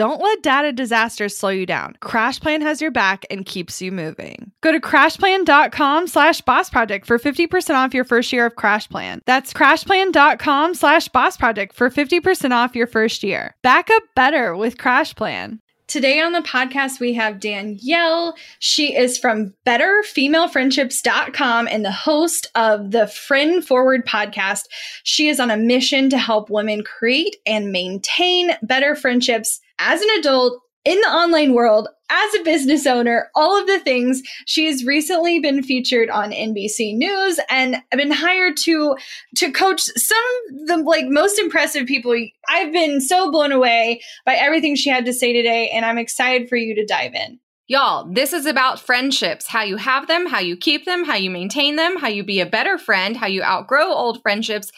Don't let data disasters slow you down. CrashPlan has your back and keeps you moving. Go to crashplan.com slash boss project for 50% off your first year of CrashPlan. That's crashplan.com slash boss project for 50% off your first year. Back up better with CrashPlan. Today on the podcast, we have Danielle. She is from betterfemalefriendships.com and the host of the Friend Forward podcast. She is on a mission to help women create and maintain better friendships as an adult in the online world as a business owner, all of the things. She's recently been featured on NBC News and been hired to to coach some of the like most impressive people. I've been so blown away by everything she had to say today, and I'm excited for you to dive in. Y'all, this is about friendships how you have them, how you keep them, how you maintain them, how you be a better friend, how you outgrow old friendships.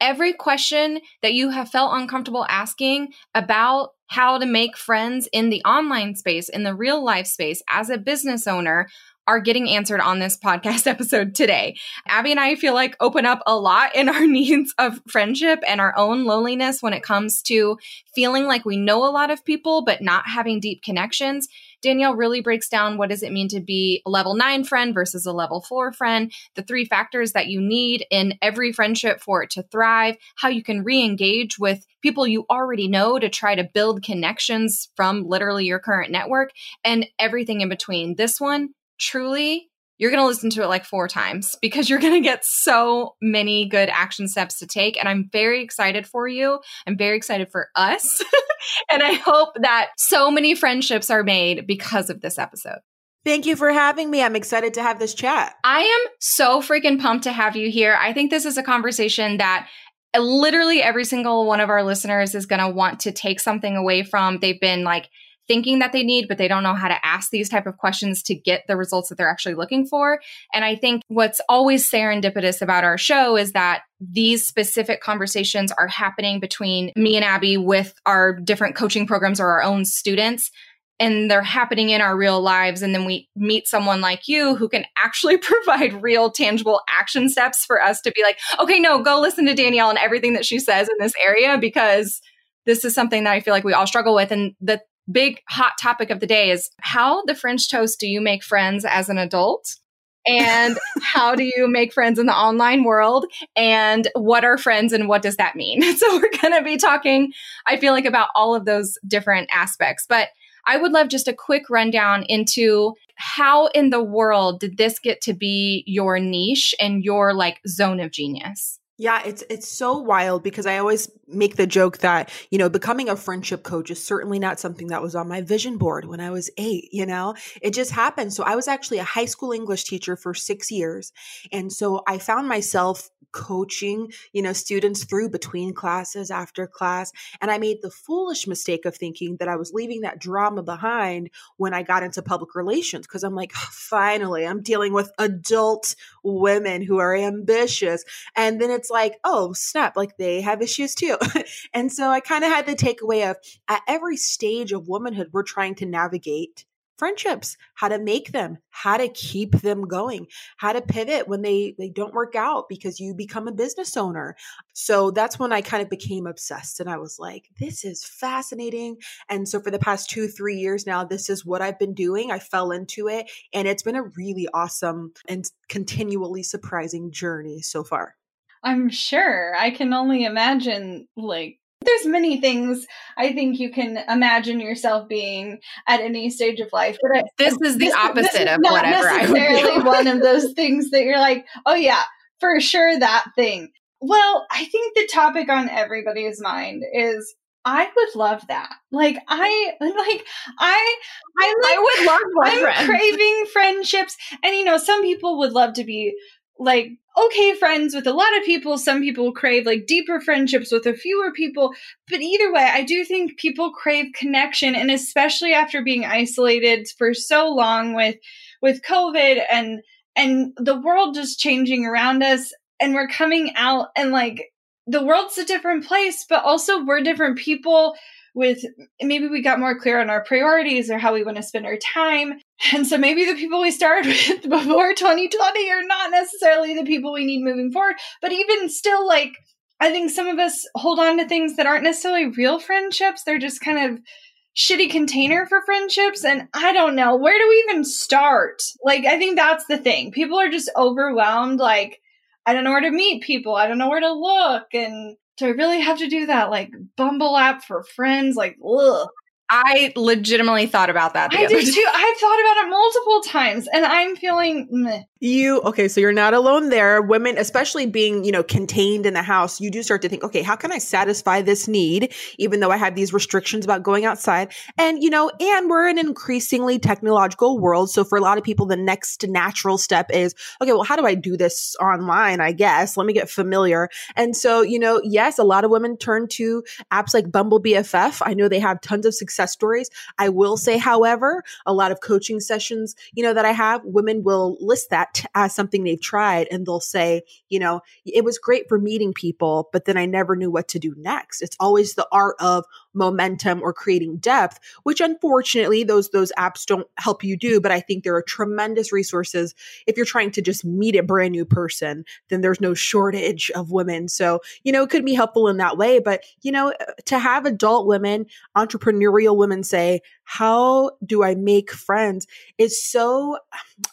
Every question that you have felt uncomfortable asking about how to make friends in the online space, in the real life space as a business owner are getting answered on this podcast episode today. Abby and I feel like open up a lot in our needs of friendship and our own loneliness when it comes to feeling like we know a lot of people but not having deep connections. Danielle really breaks down what does it mean to be a level 9 friend versus a level 4 friend, the three factors that you need in every friendship for it to thrive, how you can re-engage with people you already know to try to build connections from literally your current network and everything in between. This one truly you're going to listen to it like four times because you're going to get so many good action steps to take. And I'm very excited for you. I'm very excited for us. and I hope that so many friendships are made because of this episode. Thank you for having me. I'm excited to have this chat. I am so freaking pumped to have you here. I think this is a conversation that uh, literally every single one of our listeners is going to want to take something away from. They've been like, thinking that they need but they don't know how to ask these type of questions to get the results that they're actually looking for and i think what's always serendipitous about our show is that these specific conversations are happening between me and abby with our different coaching programs or our own students and they're happening in our real lives and then we meet someone like you who can actually provide real tangible action steps for us to be like okay no go listen to danielle and everything that she says in this area because this is something that I feel like we all struggle with. And the big hot topic of the day is how the French toast do you make friends as an adult? and how do you make friends in the online world? And what are friends and what does that mean? So we're going to be talking i feel like about all of those different aspects. But i would love just a quick rundown into how in the world did this get to be your niche and your like zone of genius? Yeah, it's it's so wild because I always make the joke that, you know, becoming a friendship coach is certainly not something that was on my vision board when I was 8, you know. It just happened. So I was actually a high school English teacher for 6 years. And so I found myself coaching, you know, students through between classes after class, and I made the foolish mistake of thinking that I was leaving that drama behind when I got into public relations because I'm like, finally, I'm dealing with adult women who are ambitious. And then it's like, oh, snap, like they have issues too. and so I kind of had the takeaway of at every stage of womanhood, we're trying to navigate friendships, how to make them, how to keep them going, how to pivot when they they don't work out because you become a business owner. So that's when I kind of became obsessed and I was like, this is fascinating. And so for the past 2-3 years now, this is what I've been doing. I fell into it and it's been a really awesome and continually surprising journey so far. I'm sure. I can only imagine like there's many things I think you can imagine yourself being at any stage of life. But this is the this, opposite this is of whatever I necessarily one of those things that you're like, oh yeah, for sure that thing. Well, I think the topic on everybody's mind is I would love that. Like I like I I like I would love I'm friends. craving friendships. And you know, some people would love to be like okay friends with a lot of people some people crave like deeper friendships with a fewer people but either way i do think people crave connection and especially after being isolated for so long with with covid and and the world just changing around us and we're coming out and like the world's a different place but also we're different people with maybe we got more clear on our priorities or how we want to spend our time. And so maybe the people we started with before 2020 are not necessarily the people we need moving forward. But even still, like, I think some of us hold on to things that aren't necessarily real friendships. They're just kind of shitty container for friendships. And I don't know, where do we even start? Like, I think that's the thing. People are just overwhelmed. Like, I don't know where to meet people. I don't know where to look. And do I really have to do that like Bumble app for friends? Like, ugh. I legitimately thought about that. I did too. I've thought about it multiple times, and I'm feeling meh. You okay so you're not alone there. Women especially being you know contained in the house you do start to think okay how can i satisfy this need even though i have these restrictions about going outside? And you know and we're in an increasingly technological world so for a lot of people the next natural step is okay well how do i do this online i guess? Let me get familiar. And so you know yes a lot of women turn to apps like bumble bff i know they have tons of success stories i will say however a lot of coaching sessions you know that i have women will list that that as something they've tried and they'll say, you know, it was great for meeting people, but then I never knew what to do next. It's always the art of momentum or creating depth, which unfortunately those those apps don't help you do, but I think there are tremendous resources if you're trying to just meet a brand new person, then there's no shortage of women. So, you know, it could be helpful in that way, but you know, uh, to have adult women, entrepreneurial women say, how do I make friends is so,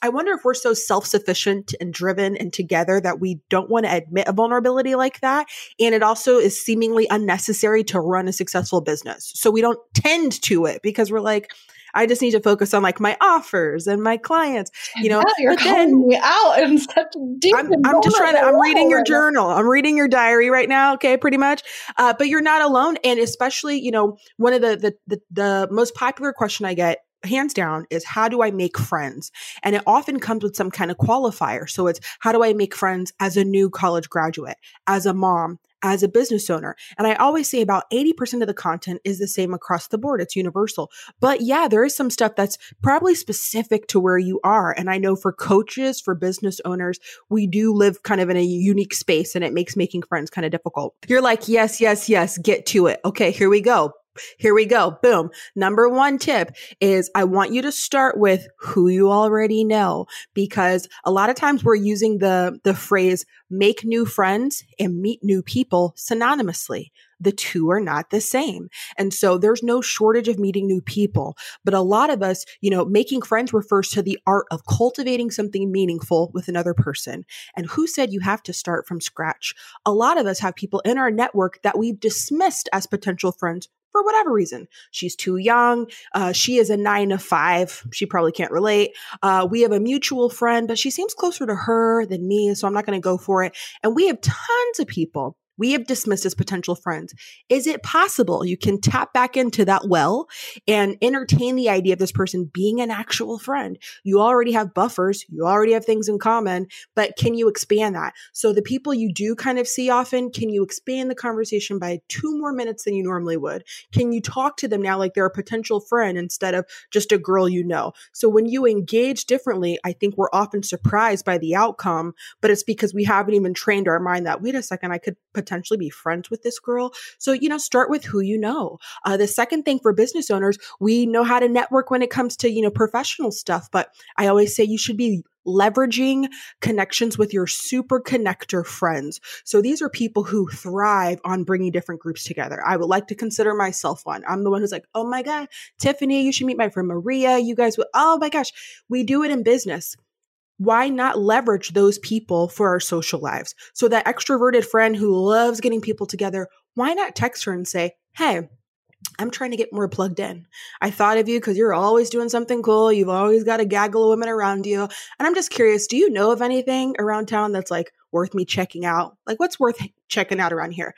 I wonder if we're so self sufficient and driven and together that we don't want to admit a vulnerability like that. And it also is seemingly unnecessary to run a successful business. So we don't tend to it because we're like, I just need to focus on like my offers and my clients, you know. Calling then, me out in such deep. I'm, I'm just trying to. I'm reading your journal. I'm reading your diary right now. Okay, pretty much. Uh, but you're not alone, and especially, you know, one of the the the, the most popular question I get hands down is how do I make friends? And it often comes with some kind of qualifier. So it's how do I make friends as a new college graduate, as a mom, as a business owner. And I always say about 80% of the content is the same across the board. It's universal. But yeah, there is some stuff that's probably specific to where you are. And I know for coaches, for business owners, we do live kind of in a unique space and it makes making friends kind of difficult. You're like, yes, yes, yes, get to it. Okay, here we go. Here we go. Boom. Number one tip is I want you to start with who you already know because a lot of times we're using the, the phrase make new friends and meet new people synonymously. The two are not the same. And so there's no shortage of meeting new people. But a lot of us, you know, making friends refers to the art of cultivating something meaningful with another person. And who said you have to start from scratch? A lot of us have people in our network that we've dismissed as potential friends for whatever reason. She's too young. Uh, she is a nine to five. She probably can't relate. Uh, we have a mutual friend, but she seems closer to her than me. So I'm not going to go for it. And we have tons of people we have dismissed as potential friends. Is it possible you can tap back into that well and entertain the idea of this person being an actual friend? You already have buffers, you already have things in common, but can you expand that? So the people you do kind of see often, can you expand the conversation by two more minutes than you normally would? Can you talk to them now like they're a potential friend instead of just a girl you know? So when you engage differently, I think we're often surprised by the outcome, but it's because we haven't even trained our mind that, wait a second, I could potentially be friends with this girl. So, you know, start with who you know. Uh, the second thing for business owners, we know how to network when it comes to, you know, professional stuff, but I always say you should be leveraging connections with your super connector friends. So these are people who thrive on bringing different groups together. I would like to consider myself one. I'm the one who's like, oh my God, Tiffany, you should meet my friend Maria. You guys would, oh my gosh, we do it in business. Why not leverage those people for our social lives? So that extroverted friend who loves getting people together, why not text her and say, hey, I'm trying to get more plugged in. I thought of you because you're always doing something cool. You've always got a gaggle of women around you. And I'm just curious, do you know of anything around town that's like worth me checking out? Like what's worth checking out around here?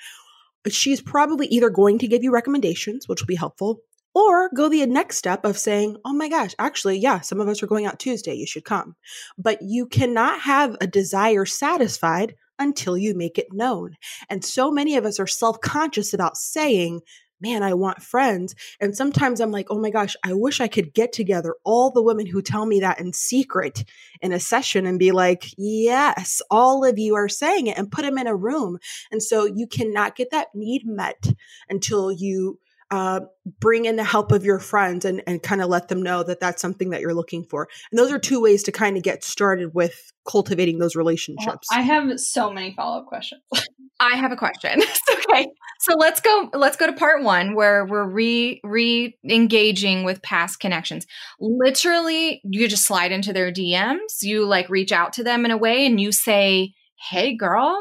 She's probably either going to give you recommendations, which will be helpful, or go the next step of saying, oh my gosh, actually, yeah, some of us are going out Tuesday. You should come. But you cannot have a desire satisfied until you make it known. And so many of us are self conscious about saying, man, I want friends. And sometimes I'm like, oh my gosh, I wish I could get together all the women who tell me that in secret in a session and be like, yes, all of you are saying it and put them in a room. And so you cannot get that need met until you uh, bring in the help of your friends and, and kind of let them know that that's something that you're looking for. And those are two ways to kind of get started with cultivating those relationships. Well, I have so many follow up questions. I have a question. okay. So let's go let's go to part 1 where we're re re-engaging with past connections. Literally, you just slide into their DMs, you like reach out to them in a way and you say, "Hey girl,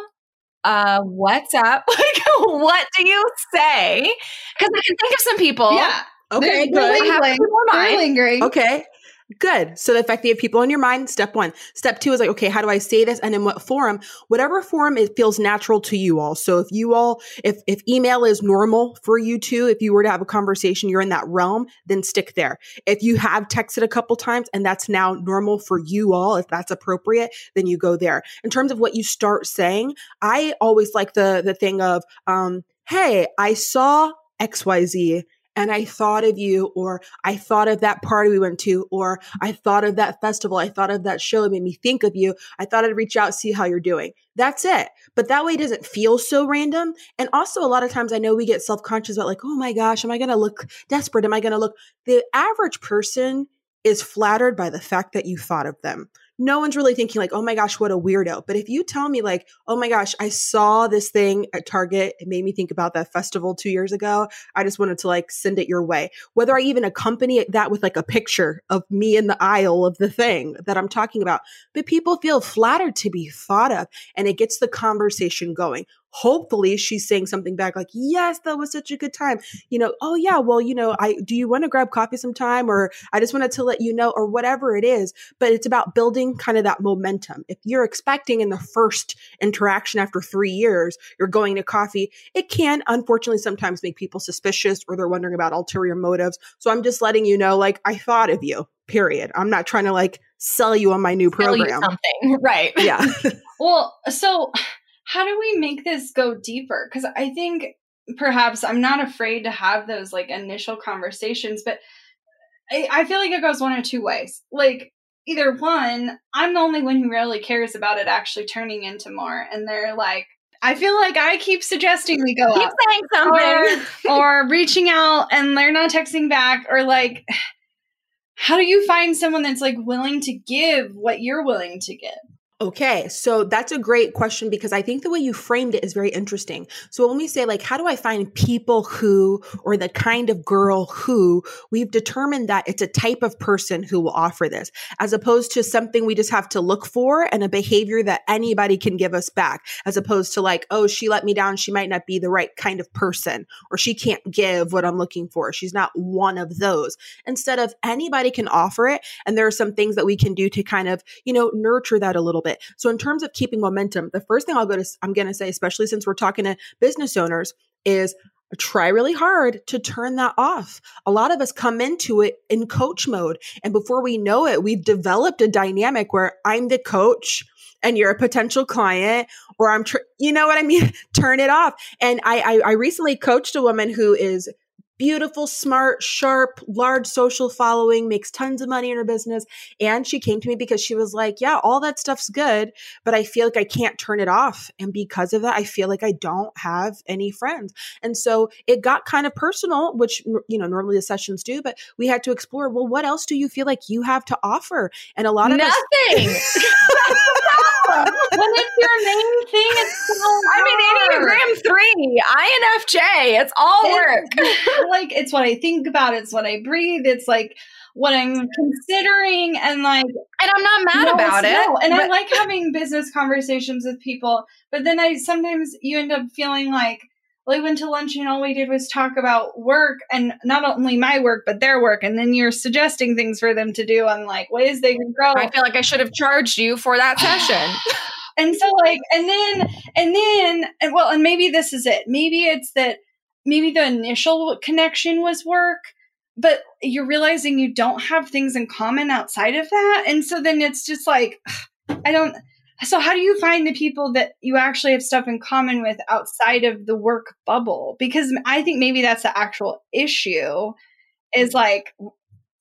uh, what's up? What do you say? Because I can think of some people. Yeah. Okay, They're good. Lingering. They're lingering. Okay. Good. So the fact that you have people in your mind, step one. Step two is like, okay, how do I say this? And in what forum? Whatever forum it feels natural to you all. So if you all, if, if email is normal for you two, if you were to have a conversation, you're in that realm, then stick there. If you have texted a couple times and that's now normal for you all, if that's appropriate, then you go there. In terms of what you start saying, I always like the, the thing of, um, Hey, I saw XYZ and I thought of you, or I thought of that party we went to, or I thought of that festival, I thought of that show, it made me think of you. I thought I'd reach out, see how you're doing. That's it. But that way it doesn't feel so random. And also, a lot of times I know we get self conscious about, like, oh my gosh, am I going to look desperate? Am I going to look? The average person is flattered by the fact that you thought of them no one's really thinking like, oh my gosh, what a weirdo. But if you tell me like, oh my gosh, I saw this thing at Target, it made me think about that festival two years ago. I just wanted to like send it your way. Whether I even accompany that with like a picture of me in the aisle of the thing that I'm talking about. But people feel flattered to be thought of and it gets the conversation going hopefully she's saying something back like yes that was such a good time. You know oh yeah well you know i do you want to grab coffee sometime or i just wanted to let you know or whatever it is but it's about building kind of that momentum. If you're expecting in the first interaction after three years you're going to coffee it can unfortunately sometimes make people suspicious or they're wondering about ulterior motives. So i'm just letting you know like i thought of you period. I'm not trying to like sell you on my new program. something. Right. Yeah. Well so how do we make this go deeper? Because I think perhaps I'm not afraid to have those like initial conversations, but I, I feel like it goes one or two ways. Like, either one, I'm the only one who really cares about it actually turning into more, and they're like, I feel like I keep suggesting we go keep up. saying something or, or reaching out and they're not texting back or like how do you find someone that's like willing to give what you're willing to give? Okay, so that's a great question because I think the way you framed it is very interesting. So when we say like, how do I find people who, or the kind of girl who, we've determined that it's a type of person who will offer this, as opposed to something we just have to look for and a behavior that anybody can give us back, as opposed to like, oh, she let me down. She might not be the right kind of person, or she can't give what I'm looking for. She's not one of those. Instead of anybody can offer it. And there are some things that we can do to kind of, you know, nurture that a little bit. So in terms of keeping momentum, the first thing I'll go to, I'm going to say, especially since we're talking to business owners is try really hard to turn that off. A lot of us come into it in coach mode. And before we know it, we've developed a dynamic where I'm the coach and you're a potential client or I'm, tr- you know what I mean? Turn it off. And I, I, I recently coached a woman who is beautiful, smart, sharp, large social following, makes tons of money in her business. And she came to me because she was like, Yeah, all that stuff's good, but I feel like I can't turn it off. And because of that, I feel like I don't have any friends. And so it got kind of personal, which, you know, normally the sessions do, but we had to explore, well, what else do you feel like you have to offer? And a lot of nothing. Us- when it's your main thing, it's so I mean, Enneagram 3, INFJ, it's all work. Like, it's what I think about, it's what I breathe, it's like what I'm considering, and like, and I'm not mad no, about it. No. And but- I like having business conversations with people, but then I sometimes you end up feeling like, we went to lunch and all we did was talk about work and not only my work but their work. And then you're suggesting things for them to do. On like ways they can grow? I feel like i should have charged you for that session. And so like and then and then and well and maybe this is it. Maybe it's that maybe the initial connection was work but you're realizing you don't have things in common outside of that. And so then it's just like i don't so how do you find the people that you actually have stuff in common with outside of the work bubble? Because i think maybe that's the actual issue is like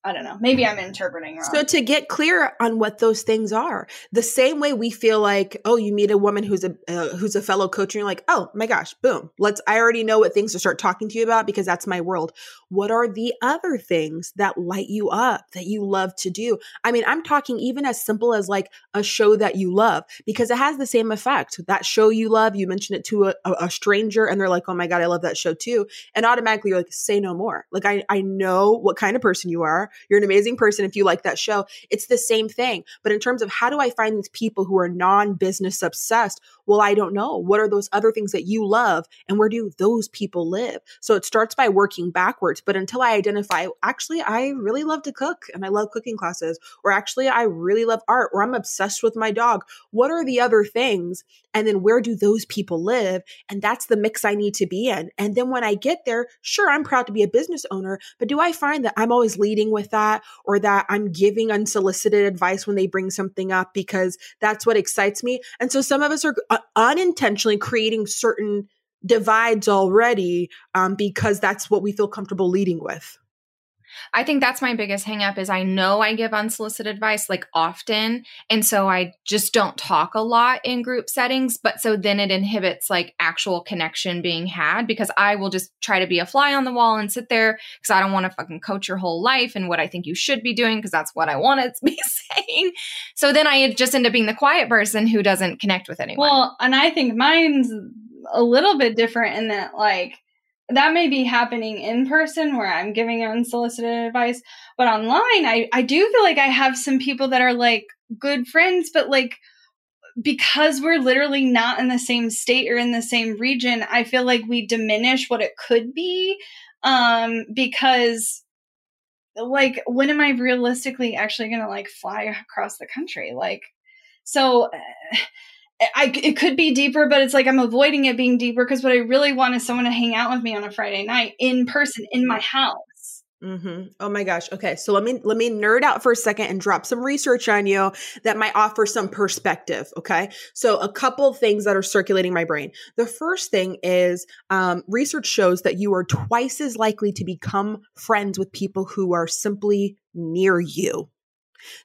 I don't know. Maybe I'm interpreting wrong. So to get clear on what those things are, the same way we feel like, oh, you meet a woman who's a uh, who's a fellow coach, and you're like, oh my gosh, boom, let's. I already know what things to start talking to you about because that's my world. What are the other things that light you up that you love to do? I mean, I'm talking even as simple as like a show that you love because it has the same effect. That show you love, you mention it to a, a stranger, and they're like, oh my god, I love that show too, and automatically you're like, say no more. Like I I know what kind of person you are you're an amazing person if you like that show. It's the same thing. But in terms of how do I find these people who are non business obsessed? Well, I don't know. What are those other things that you love and where do those people live? So it starts by working backwards. But until I identify, actually, I really love to cook and I love cooking classes, or actually, I really love art, or I'm obsessed with my dog. What are the other things? And then where do those people live? And that's the mix I need to be in. And then when I get there, sure, I'm proud to be a business owner, but do I find that I'm always leading with that or that I'm giving unsolicited advice when they bring something up because that's what excites me? And so some of us are uh, unintentionally creating certain divides already um, because that's what we feel comfortable leading with. I think that's my biggest hangup is I know I give unsolicited advice like often. And so I just don't talk a lot in group settings. But so then it inhibits like actual connection being had because I will just try to be a fly on the wall and sit there because I don't want to fucking coach your whole life and what I think you should be doing because that's what I want to be saying. So then I just end up being the quiet person who doesn't connect with anyone. Well, and I think mine's a little bit different in that like that may be happening in person where I'm giving unsolicited advice, but online, I, I do feel like I have some people that are like good friends, but like because we're literally not in the same state or in the same region, I feel like we diminish what it could be. Um, because like, when am I realistically actually going to like fly across the country? Like, so I, it could be deeper, but it's like I'm avoiding it being deeper because what I really want is someone to hang out with me on a Friday night in person in my house. Mm-hmm. Oh my gosh. Okay, so let me let me nerd out for a second and drop some research on you that might offer some perspective. Okay, so a couple things that are circulating my brain. The first thing is um, research shows that you are twice as likely to become friends with people who are simply near you.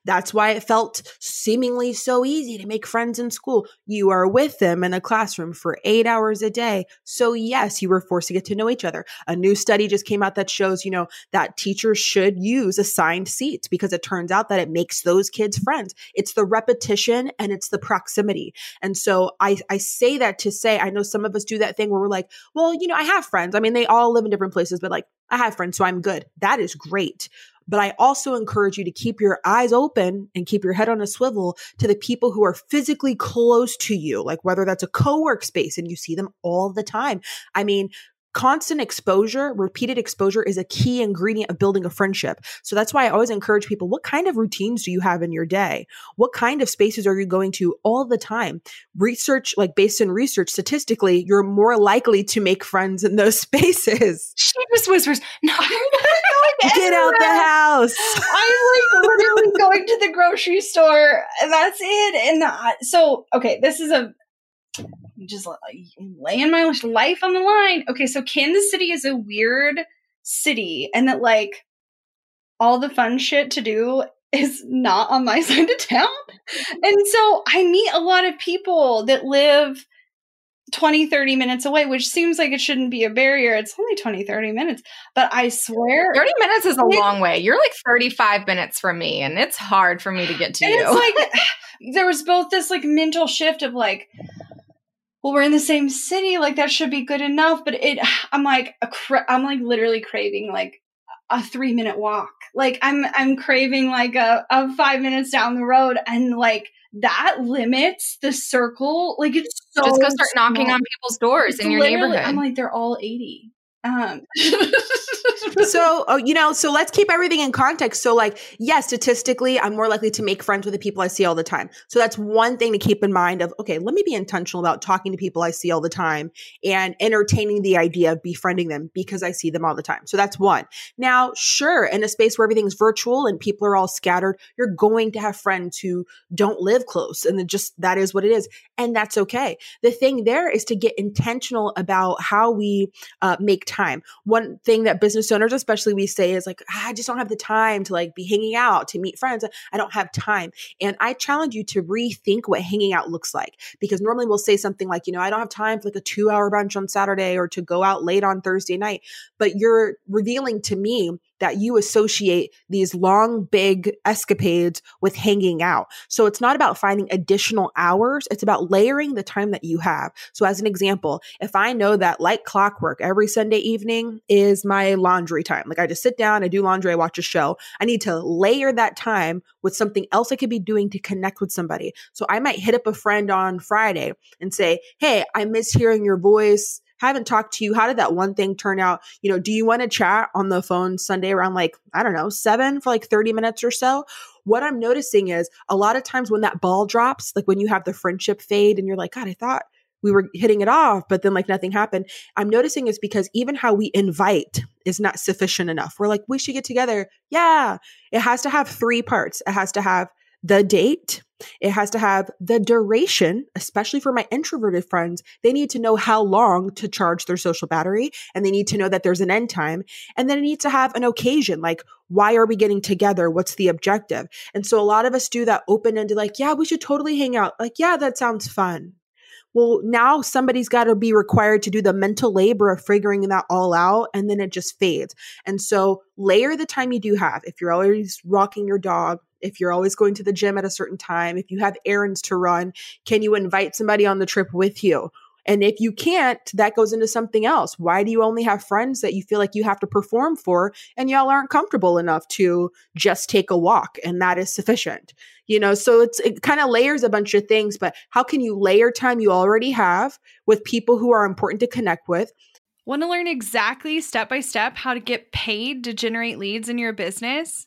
That's why it felt seemingly so easy to make friends in school. You are with them in a classroom for eight hours a day. So, yes, you were forced to get to know each other. A new study just came out that shows, you know, that teachers should use assigned seats because it turns out that it makes those kids friends. It's the repetition and it's the proximity. And so I, I say that to say, I know some of us do that thing where we're like, well, you know, I have friends. I mean, they all live in different places, but like, I have friends, so I'm good. That is great. But I also encourage you to keep your eyes open and keep your head on a swivel to the people who are physically close to you, like whether that's a co work space and you see them all the time. I mean, constant exposure, repeated exposure is a key ingredient of building a friendship. So that's why I always encourage people what kind of routines do you have in your day? What kind of spaces are you going to all the time? Research, like based in research, statistically, you're more likely to make friends in those spaces. She just whispers, No, Get out the house. I'm like literally going to the grocery store, and that's it. And uh, so, okay, this is a just laying my life on the line. Okay, so Kansas City is a weird city and that like all the fun shit to do is not on my side of town. Mm-hmm. And so I meet a lot of people that live 20, 30 minutes away, which seems like it shouldn't be a barrier. It's only 20, 30 minutes. But I swear 30 minutes is a long way. You're like 35 minutes from me, and it's hard for me to get to you. It's like there was both this like mental shift of like, well, we're in the same city, like that should be good enough. But it, I'm like, cra- I'm like literally craving like a three minute walk. Like I'm, I'm craving like a, a five minutes down the road, and like that limits the circle. Like it's so just go start small. knocking on people's doors it's in your neighborhood. I'm like, they're all 80. Um, so, oh, you know, so let's keep everything in context. So, like, yes, yeah, statistically, I'm more likely to make friends with the people I see all the time. So that's one thing to keep in mind of, okay, let me be intentional about talking to people I see all the time and entertaining the idea of befriending them because I see them all the time. So that's one. Now, sure, in a space where everything's virtual and people are all scattered, you're going to have friends who don't live close and just that is what it is. And that's okay. The thing there is to get intentional about how we uh, make time. One thing that business owners, especially we say is like, ah, I just don't have the time to like be hanging out, to meet friends. I don't have time. And I challenge you to rethink what hanging out looks like because normally we'll say something like, you know, I don't have time for like a two hour brunch on Saturday or to go out late on Thursday night. But you're revealing to me that you associate these long, big escapades with hanging out. So it's not about finding additional hours. It's about layering the time that you have. So as an example, if I know that like clockwork, every Sunday evening is my laundry time, like I just sit down, I do laundry, I watch a show, I need to layer that time with something else I could be doing to connect with somebody. So I might hit up a friend on Friday and say, Hey, I miss hearing your voice haven't talked to you. How did that one thing turn out? You know, do you want to chat on the phone Sunday around like, I don't know, seven for like 30 minutes or so? What I'm noticing is a lot of times when that ball drops, like when you have the friendship fade and you're like, God, I thought we were hitting it off, but then like nothing happened. I'm noticing is because even how we invite is not sufficient enough. We're like, we should get together. Yeah. It has to have three parts. It has to have the date. It has to have the duration, especially for my introverted friends. They need to know how long to charge their social battery and they need to know that there's an end time. And then it needs to have an occasion like, why are we getting together? What's the objective? And so a lot of us do that open ended, like, yeah, we should totally hang out. Like, yeah, that sounds fun. Well, now somebody's got to be required to do the mental labor of figuring that all out, and then it just fades. And so, layer the time you do have. If you're always rocking your dog, if you're always going to the gym at a certain time, if you have errands to run, can you invite somebody on the trip with you? And if you can't, that goes into something else. Why do you only have friends that you feel like you have to perform for and y'all aren't comfortable enough to just take a walk and that is sufficient? You know, so it's it kind of layers a bunch of things, but how can you layer time you already have with people who are important to connect with? Want to learn exactly step by step how to get paid to generate leads in your business?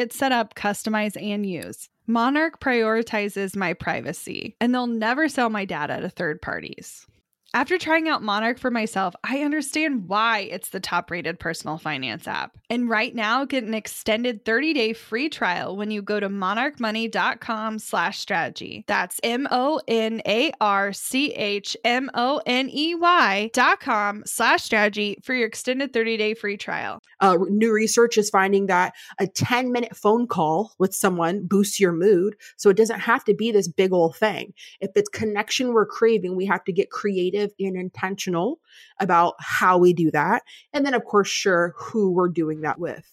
set up, customize, and use. Monarch prioritizes my privacy, and they'll never sell my data to third parties. After trying out Monarch for myself, I understand why it's the top rated personal finance app. And right now, get an extended 30 day free trial when you go to monarchmoney.com slash strategy. That's M O N A R C H M O N E Y dot com slash strategy for your extended 30 day free trial. Uh, new research is finding that a 10 minute phone call with someone boosts your mood. So it doesn't have to be this big old thing. If it's connection we're craving, we have to get creative and intentional about how we do that. And then, of course, sure, who we're doing that with.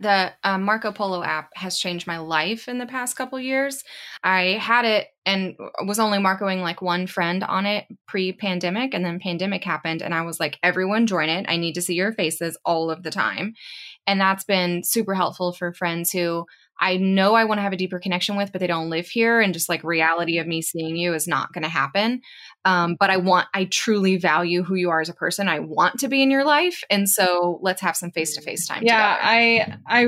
The uh, Marco Polo app has changed my life in the past couple years. I had it and was only marcoing like one friend on it pre-pandemic and then pandemic happened and I was like everyone join it. I need to see your faces all of the time. And that's been super helpful for friends who I know I want to have a deeper connection with, but they don't live here. And just like reality of me seeing you is not going to happen. Um, but I want, I truly value who you are as a person. I want to be in your life. And so let's have some face to face time. Yeah. Together. I, I,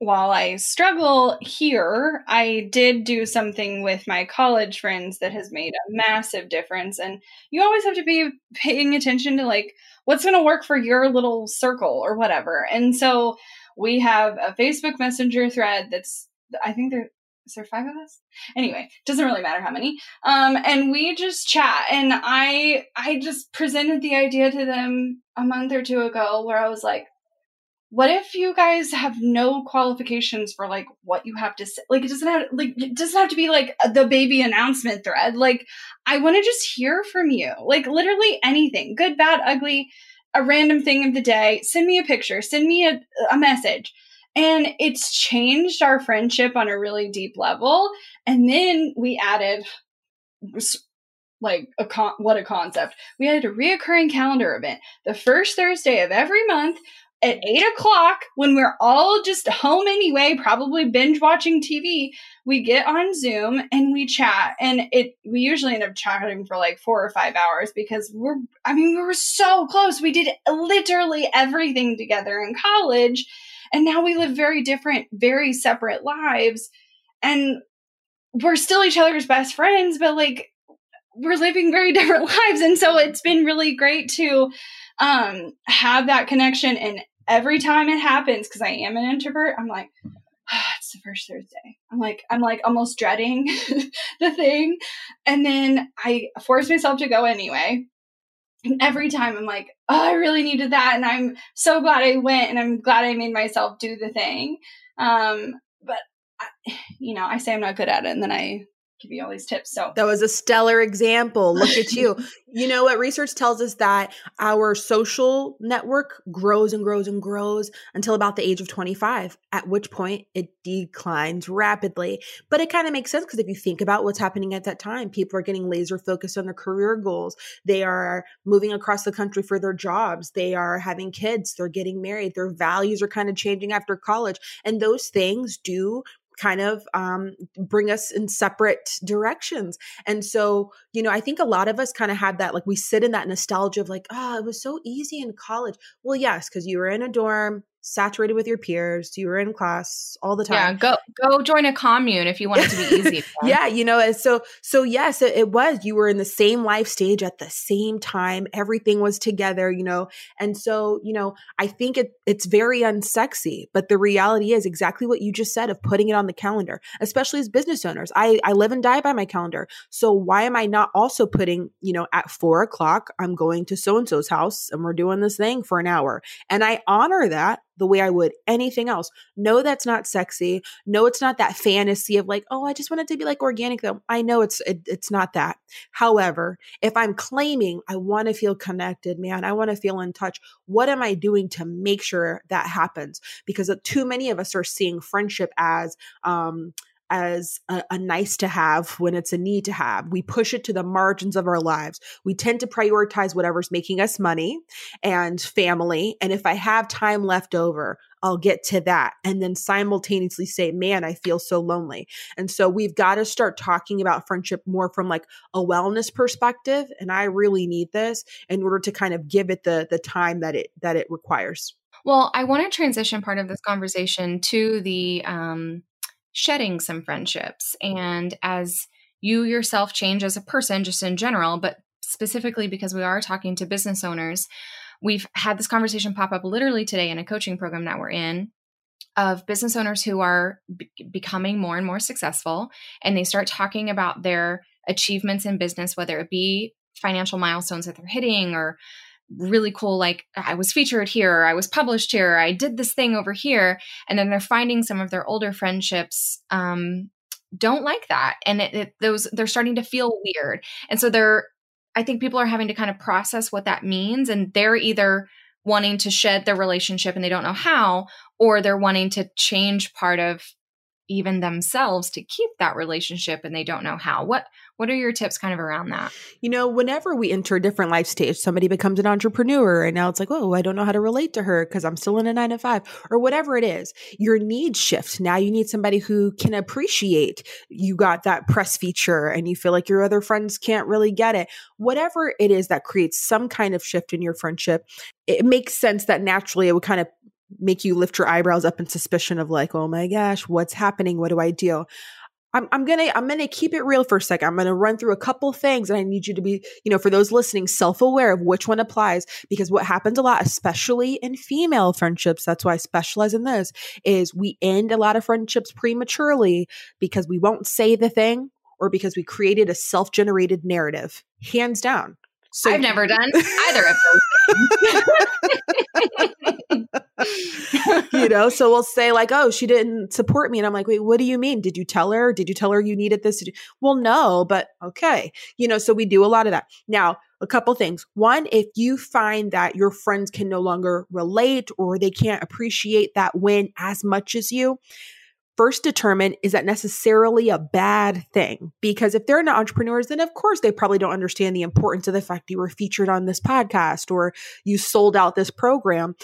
while I struggle here, I did do something with my college friends that has made a massive difference. And you always have to be paying attention to like what's going to work for your little circle or whatever. And so, we have a Facebook Messenger thread that's I think there is there five of us? Anyway, doesn't really matter how many. Um, and we just chat. And I I just presented the idea to them a month or two ago where I was like, what if you guys have no qualifications for like what you have to say? Like it doesn't have like it doesn't have to be like the baby announcement thread. Like I want to just hear from you. Like literally anything, good, bad, ugly a random thing of the day, send me a picture, send me a, a message. And it's changed our friendship on a really deep level. And then we added like a con- what a concept. We added a reoccurring calendar event. The first Thursday of every month, at eight o'clock when we're all just home anyway, probably binge watching TV, we get on Zoom and we chat. And it we usually end up chatting for like four or five hours because we're I mean, we were so close. We did literally everything together in college. And now we live very different, very separate lives. And we're still each other's best friends, but like we're living very different lives. And so it's been really great to um, have that connection and every time it happens, because I am an introvert, I'm like, oh, it's the first Thursday. I'm like, I'm like almost dreading the thing. And then I force myself to go anyway. And every time I'm like, oh, I really needed that. And I'm so glad I went and I'm glad I made myself do the thing. Um, but, I, you know, I say I'm not good at it and then I give you all these tips. So that was a stellar example. Look at you. you know what research tells us that our social network grows and grows and grows until about the age of 25, at which point it declines rapidly. But it kind of makes sense because if you think about what's happening at that time, people are getting laser focused on their career goals. They are moving across the country for their jobs. They are having kids. They're getting married. Their values are kind of changing after college. And those things do kind of um, bring us in separate directions. And so, you know, I think a lot of us kind of have that, like we sit in that nostalgia of like, oh, it was so easy in college. Well, yes, because you were in a dorm, saturated with your peers. You were in class all the time. Yeah, go go join a commune if you want it to be easy. yeah, you know, so so yes, it, it, was. You were in the same life stage at the same time. Everything was together, you know. And so, you know, I think it it's very unsexy, but the reality is exactly what you just said of putting it on the calendar, especially as business owners. I I live and die by my calendar. So why am I not also putting, you know, at four o'clock, I'm going to so and so's house and we're doing this thing for an hour. And I honor that the way I would anything else. No, that's not sexy. No, it's not that fantasy of like, oh, I just want it to be like organic though. I know it's it, it's not that. However, if I'm claiming I want to feel connected, man, I want to feel in touch, what am I doing to make sure that happens? Because too many of us are seeing friendship as um as a, a, nice to have when it's a need to have. We push it to the margins of our lives. We tend to prioritize whatever's making us money and family. And if I have time left over, I'll get to that. And then simultaneously say, man, I feel so lonely. And so we've got to start talking about friendship more from like a wellness perspective. And I really need this in order to kind of give it the the time that it that it requires. Well, I want to transition part of this conversation to the um shedding some friendships. And as you yourself change as a person, just in general, but specifically because we are talking to business owners, we've had this conversation pop up literally today in a coaching program that we're in of business owners who are b- becoming more and more successful and they start talking about their achievements in business whether it be financial milestones that they're hitting or really cool like i was featured here i was published here i did this thing over here and then they're finding some of their older friendships um, don't like that and it, it, those they're starting to feel weird and so they're i think people are having to kind of process what that means and they're either wanting to shed their relationship and they don't know how or they're wanting to change part of even themselves to keep that relationship and they don't know how what what are your tips kind of around that? You know, whenever we enter a different life stage, somebody becomes an entrepreneur and now it's like, oh, I don't know how to relate to her because I'm still in a nine to five or whatever it is. Your needs shift. Now you need somebody who can appreciate you got that press feature and you feel like your other friends can't really get it. Whatever it is that creates some kind of shift in your friendship, it makes sense that naturally it would kind of make you lift your eyebrows up in suspicion of like, oh my gosh, what's happening? What do I do? I'm, I'm gonna I'm gonna keep it real for a second. I'm gonna run through a couple things, and I need you to be, you know, for those listening, self aware of which one applies. Because what happens a lot, especially in female friendships, that's why I specialize in this, is we end a lot of friendships prematurely because we won't say the thing or because we created a self generated narrative. Hands down. So I've never done either of those. you know, so we'll say like, "Oh, she didn't support me," and I'm like, "Wait, what do you mean? Did you tell her? Did you tell her you needed this?" Well, no, but okay, you know. So we do a lot of that now. A couple things. One, if you find that your friends can no longer relate or they can't appreciate that win as much as you, first determine is that necessarily a bad thing? Because if they're not entrepreneurs, then of course they probably don't understand the importance of the fact you were featured on this podcast or you sold out this program.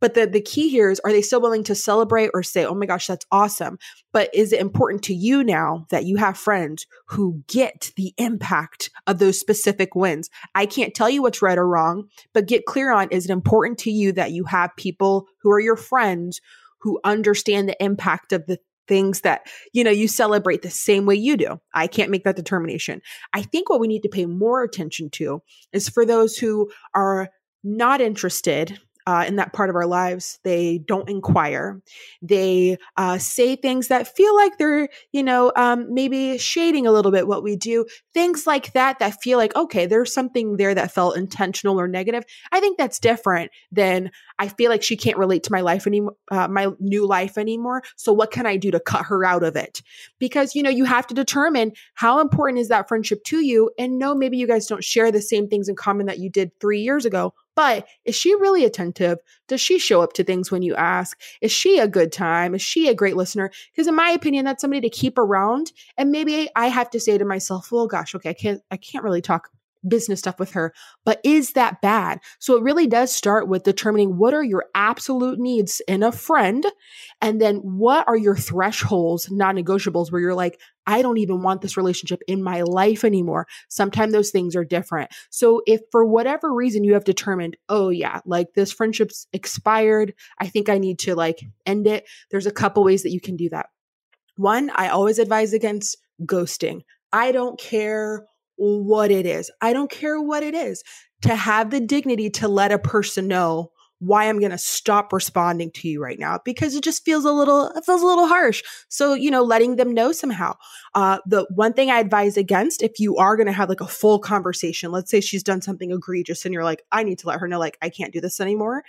But the, the key here is are they still willing to celebrate or say, oh my gosh, that's awesome? But is it important to you now that you have friends who get the impact of those specific wins? I can't tell you what's right or wrong, but get clear on is it important to you that you have people who are your friends who understand the impact of the things that you know you celebrate the same way you do. I can't make that determination. I think what we need to pay more attention to is for those who are not interested uh, in that part of our lives. They don't inquire. They uh, say things that feel like they're, you know, um, maybe shading a little bit what we do. Things like that that feel like, okay, there's something there that felt intentional or negative. I think that's different than I feel like she can't relate to my life anymore, uh, my new life anymore. So what can I do to cut her out of it? Because, you know, you have to determine how important is that friendship to you. And no, maybe you guys don't share the same things in common that you did three years ago but is she really attentive? Does she show up to things when you ask? Is she a good time? Is she a great listener? Because in my opinion, that's somebody to keep around. And maybe I have to say to myself, well, gosh, okay, I can't I can't really talk business stuff with her, but is that bad? So it really does start with determining what are your absolute needs in a friend. And then what are your thresholds, non negotiables, where you're like, I don't even want this relationship in my life anymore. Sometimes those things are different. So if for whatever reason you have determined, oh yeah, like this friendship's expired, I think I need to like end it. There's a couple ways that you can do that. One, I always advise against ghosting. I don't care what it is. I don't care what it is. To have the dignity to let a person know why I'm going to stop responding to you right now because it just feels a little it feels a little harsh. So, you know, letting them know somehow. Uh the one thing I advise against if you are going to have like a full conversation, let's say she's done something egregious and you're like I need to let her know like I can't do this anymore.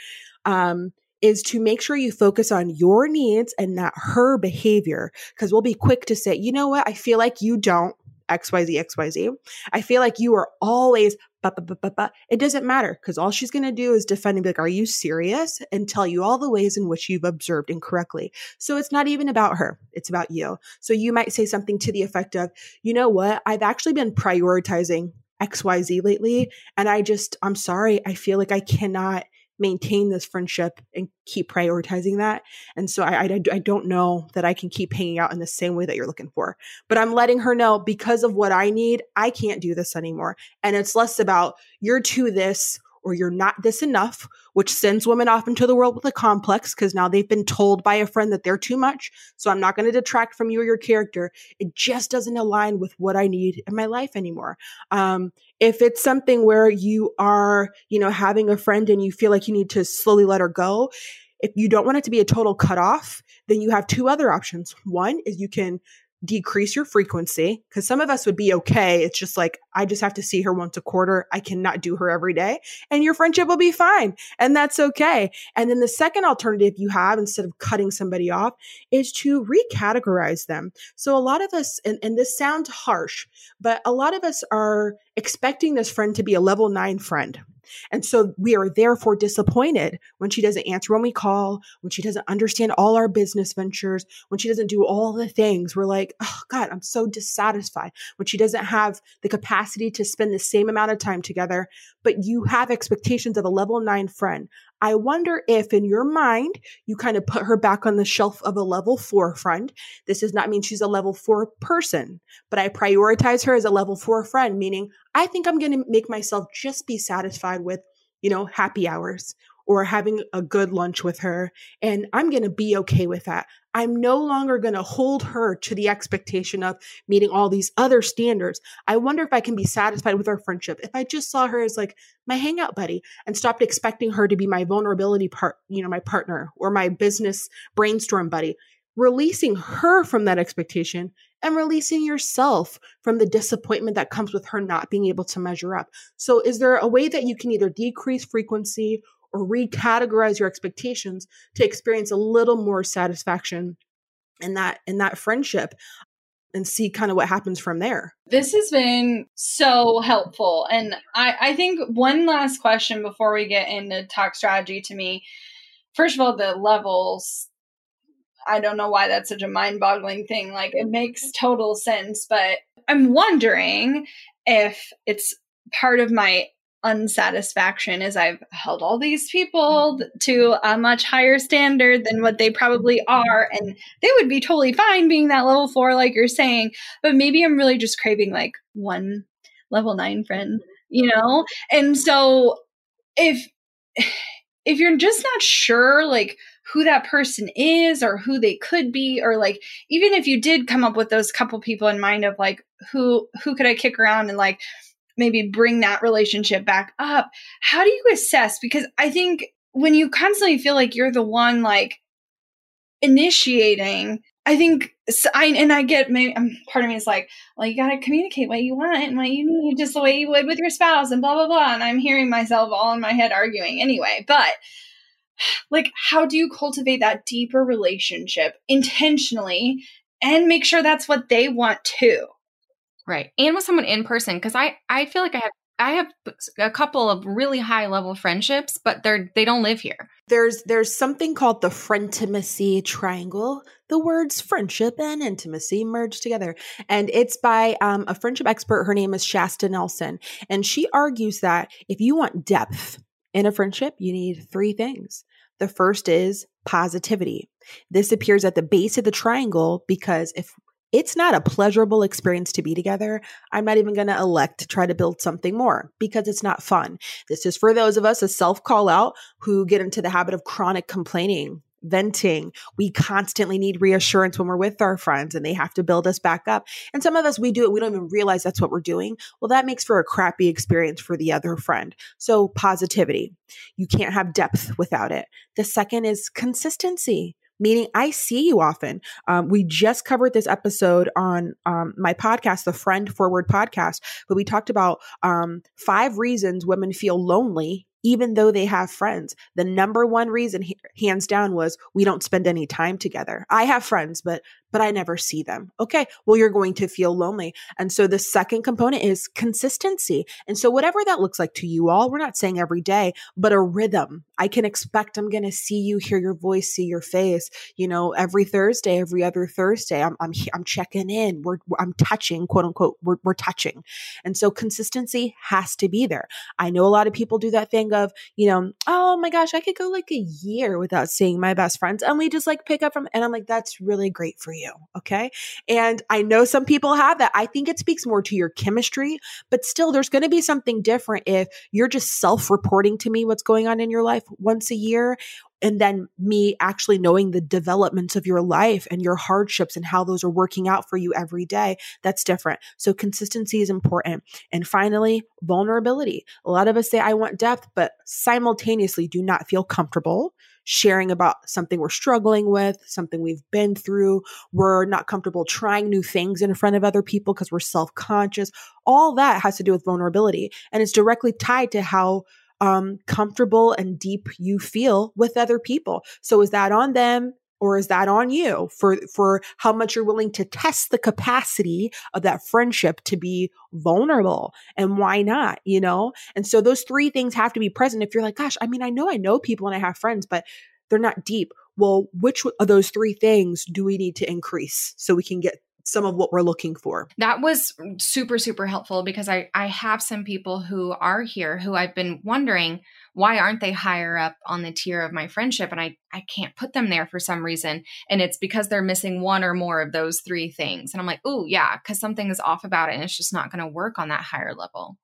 Um is to make sure you focus on your needs and not her behavior because we'll be quick to say, "You know what? I feel like you don't XYZ, XYZ. I feel like you are always, it doesn't matter because all she's going to do is defend and be like, Are you serious? And tell you all the ways in which you've observed incorrectly. So it's not even about her, it's about you. So you might say something to the effect of, You know what? I've actually been prioritizing XYZ lately. And I just, I'm sorry. I feel like I cannot maintain this friendship and keep prioritizing that. And so I, I, I, don't know that I can keep hanging out in the same way that you're looking for. But I'm letting her know because of what I need, I can't do this anymore. And it's less about you're to this or you're not this enough, which sends women off into the world with a complex because now they've been told by a friend that they're too much. So I'm not going to detract from you or your character. It just doesn't align with what I need in my life anymore. Um, if it's something where you are, you know, having a friend and you feel like you need to slowly let her go, if you don't want it to be a total cutoff, then you have two other options. One is you can decrease your frequency because some of us would be okay. It's just like, I just have to see her once a quarter. I cannot do her every day. And your friendship will be fine. And that's okay. And then the second alternative you have instead of cutting somebody off is to recategorize them. So a lot of us, and, and this sounds harsh, but a lot of us are expecting this friend to be a level nine friend. And so we are therefore disappointed when she doesn't answer when we call, when she doesn't understand all our business ventures, when she doesn't do all the things. We're like, oh God, I'm so dissatisfied. When she doesn't have the capacity to spend the same amount of time together, but you have expectations of a level nine friend. I wonder if in your mind, you kind of put her back on the shelf of a level four friend. This does not mean she's a level four person, but I prioritize her as a level four friend, meaning I think I'm going to make myself just be satisfied with, you know, happy hours or having a good lunch with her. And I'm going to be okay with that. I'm no longer going to hold her to the expectation of meeting all these other standards. I wonder if I can be satisfied with our friendship. If I just saw her as like my hangout buddy and stopped expecting her to be my vulnerability part, you know, my partner or my business brainstorm buddy, releasing her from that expectation and releasing yourself from the disappointment that comes with her not being able to measure up. So, is there a way that you can either decrease frequency or recategorize your expectations to experience a little more satisfaction in that in that friendship and see kind of what happens from there. This has been so helpful. And I, I think one last question before we get into talk strategy to me. First of all, the levels. I don't know why that's such a mind boggling thing. Like, it makes total sense. But I'm wondering if it's part of my unsatisfaction is I've held all these people to a much higher standard than what they probably are. And they would be totally fine being that level four, like you're saying. But maybe I'm really just craving like one level nine friend, you know? And so if, if you're just not sure, like, who that person is or who they could be or like even if you did come up with those couple people in mind of like who who could i kick around and like maybe bring that relationship back up. How do you assess? Because I think when you constantly feel like you're the one like initiating, I think I and I get maybe um, part of me is like, well, you got to communicate what you want and what you need, just the way you would with your spouse, and blah blah blah. And I'm hearing myself all in my head arguing anyway. But like, how do you cultivate that deeper relationship intentionally and make sure that's what they want too? Right. And with someone in person cuz I I feel like I have I have a couple of really high level friendships, but they're they don't live here. There's there's something called the frientimacy triangle. The words friendship and intimacy merge together, and it's by um, a friendship expert. Her name is Shasta Nelson, and she argues that if you want depth in a friendship, you need three things. The first is positivity. This appears at the base of the triangle because if it's not a pleasurable experience to be together. I'm not even going to elect to try to build something more because it's not fun. This is for those of us, a self call out, who get into the habit of chronic complaining venting. We constantly need reassurance when we're with our friends and they have to build us back up. And some of us, we do it. We don't even realize that's what we're doing. Well, that makes for a crappy experience for the other friend. So positivity. You can't have depth without it. The second is consistency meaning I see you often. Um, we just covered this episode on um, my podcast, the Friend Forward podcast, but we talked about um, five reasons women feel lonely even though they have friends. The number one reason, hands down, was we don't spend any time together. I have friends, but but I never see them. Okay, well, you're going to feel lonely. And so the second component is consistency. And so whatever that looks like to you all, we're not saying every day, but a rhythm. I can expect I'm going to see you, hear your voice, see your face. You know, every Thursday, every other Thursday, I'm I'm I'm checking in. We're I'm touching, quote unquote. We're we're touching. And so consistency has to be there. I know a lot of people do that thing of, you know, oh my gosh, I could go like a year without seeing my best friends, and we just like pick up from, and I'm like, that's really great for you you. Okay. And I know some people have that. I think it speaks more to your chemistry, but still, there's going to be something different if you're just self reporting to me what's going on in your life once a year. And then me actually knowing the developments of your life and your hardships and how those are working out for you every day, that's different. So consistency is important. And finally, vulnerability. A lot of us say, I want depth, but simultaneously do not feel comfortable sharing about something we're struggling with, something we've been through. We're not comfortable trying new things in front of other people because we're self conscious. All that has to do with vulnerability. And it's directly tied to how um, comfortable and deep you feel with other people. So is that on them? Or is that on you for for how much you're willing to test the capacity of that friendship to be vulnerable? And why not you know? And so those three things have to be present if you're like gosh i mean i know i know people and i have friends but they're not deep. Well which of those three things do we need to increase so we can get some of what we're looking for. That was super super helpful because I I have some people who are here who I've been wondering why aren't they higher up on the tier of my friendship and I I can't put them there for some reason and it's because they're missing one or more of those three things. And I'm like, "Oh, yeah, cuz something is off about it and it's just not going to work on that higher level."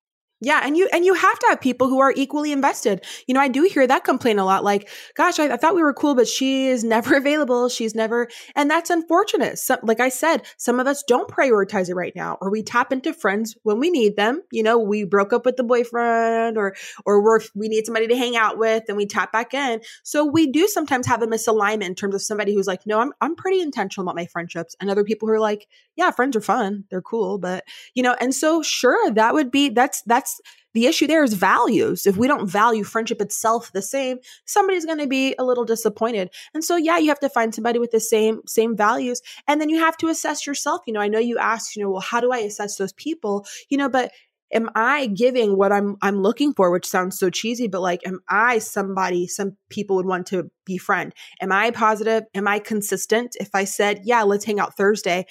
Yeah, and you and you have to have people who are equally invested. You know, I do hear that complaint a lot. Like, gosh, I, I thought we were cool, but she is never available. She's never, and that's unfortunate. Like I said, some of us don't prioritize it right now, or we tap into friends when we need them. You know, we broke up with the boyfriend, or or we're we need somebody to hang out with, and we tap back in. So we do sometimes have a misalignment in terms of somebody who's like, no, I'm I'm pretty intentional about my friendships, and other people who are like, yeah, friends are fun, they're cool, but you know, and so sure, that would be that's that's the issue there is values. If we don't value friendship itself the same, somebody's going to be a little disappointed. And so, yeah, you have to find somebody with the same same values, and then you have to assess yourself. You know, I know you asked, you know, well, how do I assess those people? You know, but am I giving what I'm I'm looking for, which sounds so cheesy, but like am I somebody some people would want to befriend? Am I positive? Am I consistent? If I said, "Yeah, let's hang out Thursday,"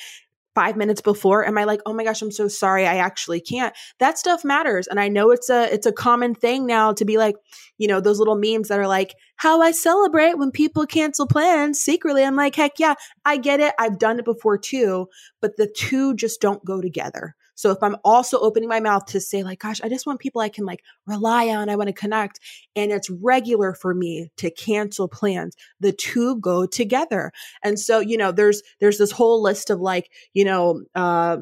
five minutes before am i like oh my gosh i'm so sorry i actually can't. That stuff matters and i know it's a it's a common thing now to be like you know those little memes that are like how i celebrate when people cancel plans secretly. I'm like heck yeah i get it i've done it before too but the two just don't go together so if I'm also opening my mouth to say like, gosh, I just want people I can like rely on, I want to connect, and it's regular for me to cancel plans, the two go together. And so, you know, there's there's this whole list of like, you know, uh,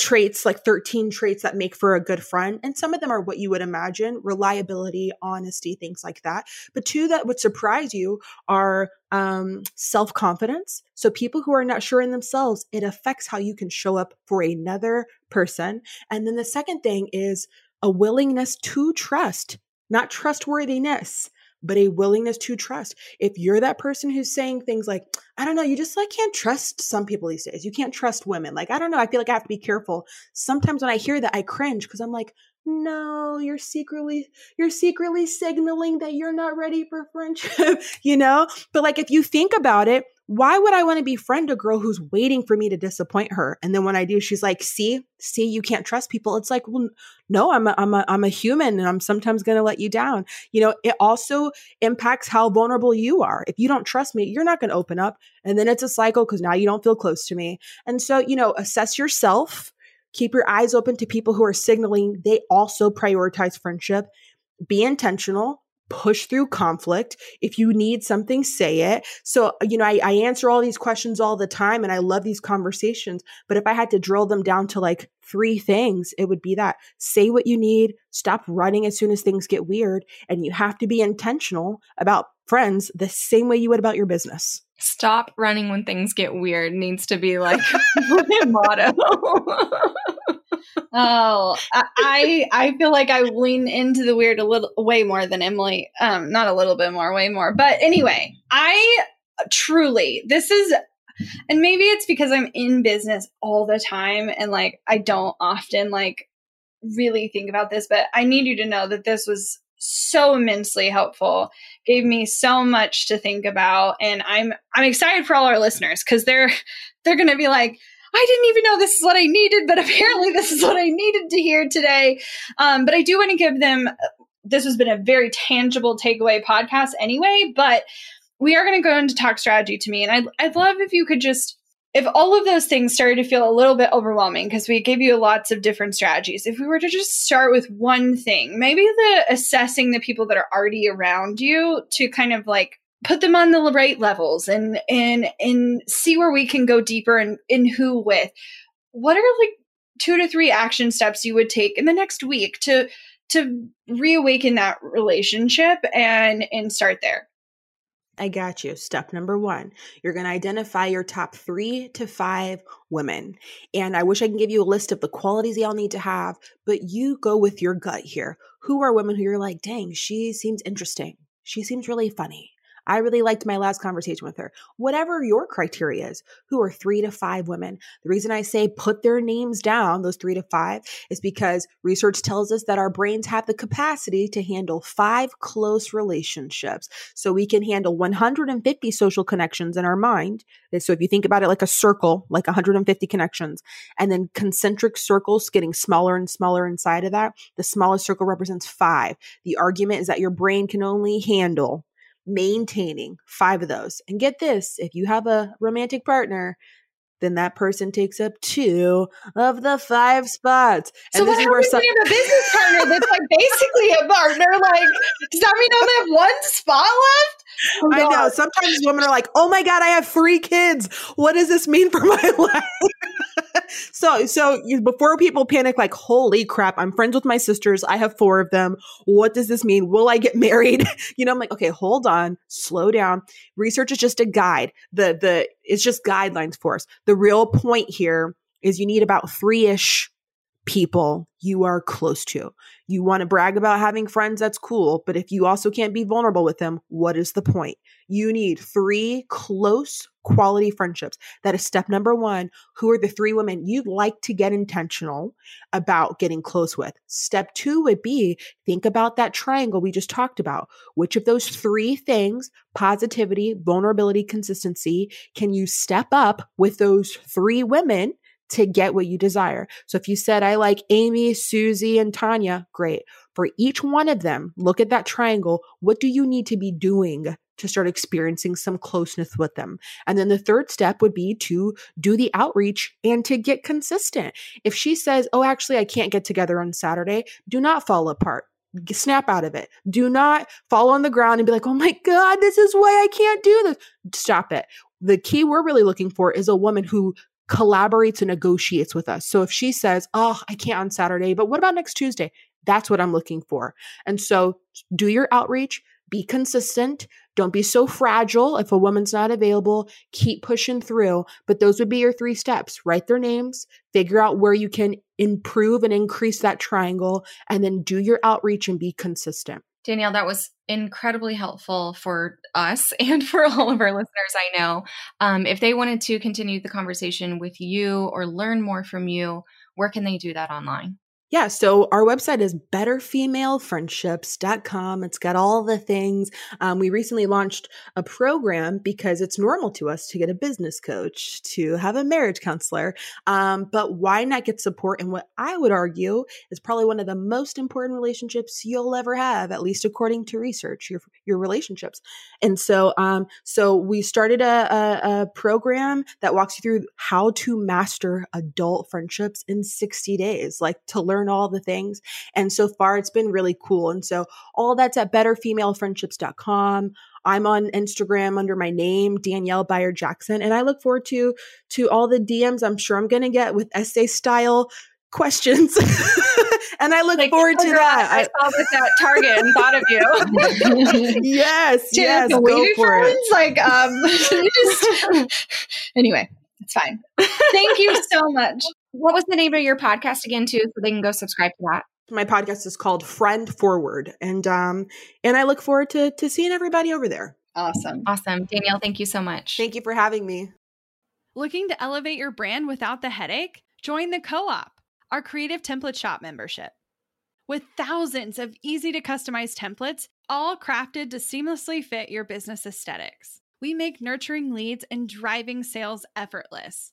traits, like 13 traits that make for a good friend. And some of them are what you would imagine reliability, honesty, things like that. But two that would surprise you are um, self confidence. So, people who are not sure in themselves, it affects how you can show up for another person. And then the second thing is a willingness to trust, not trustworthiness but a willingness to trust. If you're that person who's saying things like, I don't know, you just like can't trust some people these days. You can't trust women. Like, I don't know, I feel like I have to be careful. Sometimes when I hear that, I cringe because I'm like, no, you're secretly you're secretly signaling that you're not ready for friendship, you know? But like if you think about it, why would I want to befriend a girl who's waiting for me to disappoint her? And then when I do, she's like, "See, see, you can't trust people." It's like, well, no, I'm a, I'm a, I'm a human, and I'm sometimes going to let you down. You know, it also impacts how vulnerable you are. If you don't trust me, you're not going to open up, and then it's a cycle because now you don't feel close to me. And so, you know, assess yourself. Keep your eyes open to people who are signaling they also prioritize friendship. Be intentional push through conflict. If you need something, say it. So, you know, I, I, answer all these questions all the time and I love these conversations. But if I had to drill them down to like three things, it would be that say what you need, stop running as soon as things get weird. And you have to be intentional about friends the same way you would about your business. Stop running when things get weird needs to be like my motto. oh, I I feel like I lean into the weird a little way more than Emily. Um, not a little bit more, way more. But anyway, I truly this is and maybe it's because I'm in business all the time and like I don't often like really think about this, but I need you to know that this was so immensely helpful gave me so much to think about and i'm i'm excited for all our listeners because they're they're gonna be like I didn't even know this is what I needed, but apparently this is what I needed to hear today. Um, but I do want to give them this has been a very tangible takeaway podcast anyway, but we are going to go into talk strategy to me. And I'd, I'd love if you could just, if all of those things started to feel a little bit overwhelming, because we gave you lots of different strategies, if we were to just start with one thing, maybe the assessing the people that are already around you to kind of like put them on the right levels and and and see where we can go deeper and in who with what are like two to three action steps you would take in the next week to to reawaken that relationship and and start there I got you. Step number one, you're going to identify your top three to five women. And I wish I can give you a list of the qualities y'all need to have, but you go with your gut here. Who are women who you're like, dang, she seems interesting. She seems really funny. I really liked my last conversation with her. Whatever your criteria is, who are three to five women? The reason I say put their names down, those three to five, is because research tells us that our brains have the capacity to handle five close relationships. So we can handle 150 social connections in our mind. So if you think about it like a circle, like 150 connections, and then concentric circles getting smaller and smaller inside of that, the smallest circle represents five. The argument is that your brain can only handle maintaining five of those. And get this if you have a romantic partner, then that person takes up two of the five spots. And so this is where some- we have a business partner that's like basically a partner? Like, does that mean I only have one spot left? Oh, I know. Sometimes women are like, "Oh my god, I have three kids. What does this mean for my life?" so, so you, before people panic, like, "Holy crap! I'm friends with my sisters. I have four of them. What does this mean? Will I get married?" you know, I'm like, "Okay, hold on, slow down. Research is just a guide. The the it's just guidelines for us. The real point here is you need about three ish people you are close to. You want to brag about having friends, that's cool. But if you also can't be vulnerable with them, what is the point? You need three close quality friendships. That is step number one. Who are the three women you'd like to get intentional about getting close with? Step two would be think about that triangle we just talked about. Which of those three things, positivity, vulnerability, consistency, can you step up with those three women? To get what you desire. So if you said, I like Amy, Susie, and Tanya, great. For each one of them, look at that triangle. What do you need to be doing to start experiencing some closeness with them? And then the third step would be to do the outreach and to get consistent. If she says, Oh, actually, I can't get together on Saturday, do not fall apart snap out of it. Do not fall on the ground and be like, oh my God, this is why I can't do this. Stop it. The key we're really looking for is a woman who collaborates and negotiates with us. So if she says, Oh, I can't on Saturday, but what about next Tuesday? That's what I'm looking for. And so do your outreach, be consistent. Don't be so fragile. If a woman's not available, keep pushing through. But those would be your three steps write their names, figure out where you can improve and increase that triangle, and then do your outreach and be consistent. Danielle, that was incredibly helpful for us and for all of our listeners. I know. Um, if they wanted to continue the conversation with you or learn more from you, where can they do that online? Yeah, so our website is betterfemalefriendships.com. It's got all the things. Um, we recently launched a program because it's normal to us to get a business coach, to have a marriage counselor. Um, but why not get support in what I would argue is probably one of the most important relationships you'll ever have, at least according to research, your, your relationships. And so, um, so we started a, a, a program that walks you through how to master adult friendships in 60 days, like to learn learn all the things. And so far, it's been really cool. And so all that's at betterfemalefriendships.com. I'm on Instagram under my name, Danielle Bayard Jackson, and I look forward to to all the DMs I'm sure I'm going to get with essay style questions. and I look like, forward to that. I, saw this at Target and thought of you. yes, yes, go for it. Like, um, just anyway, it's fine. Thank you so much. What was the name of your podcast again, too, so they can go subscribe to that? My podcast is called Friend Forward, and um, and I look forward to to seeing everybody over there. Awesome, awesome, Danielle. Thank you so much. Thank you for having me. Looking to elevate your brand without the headache? Join the Co-op, our creative template shop membership. With thousands of easy to customize templates, all crafted to seamlessly fit your business aesthetics, we make nurturing leads and driving sales effortless.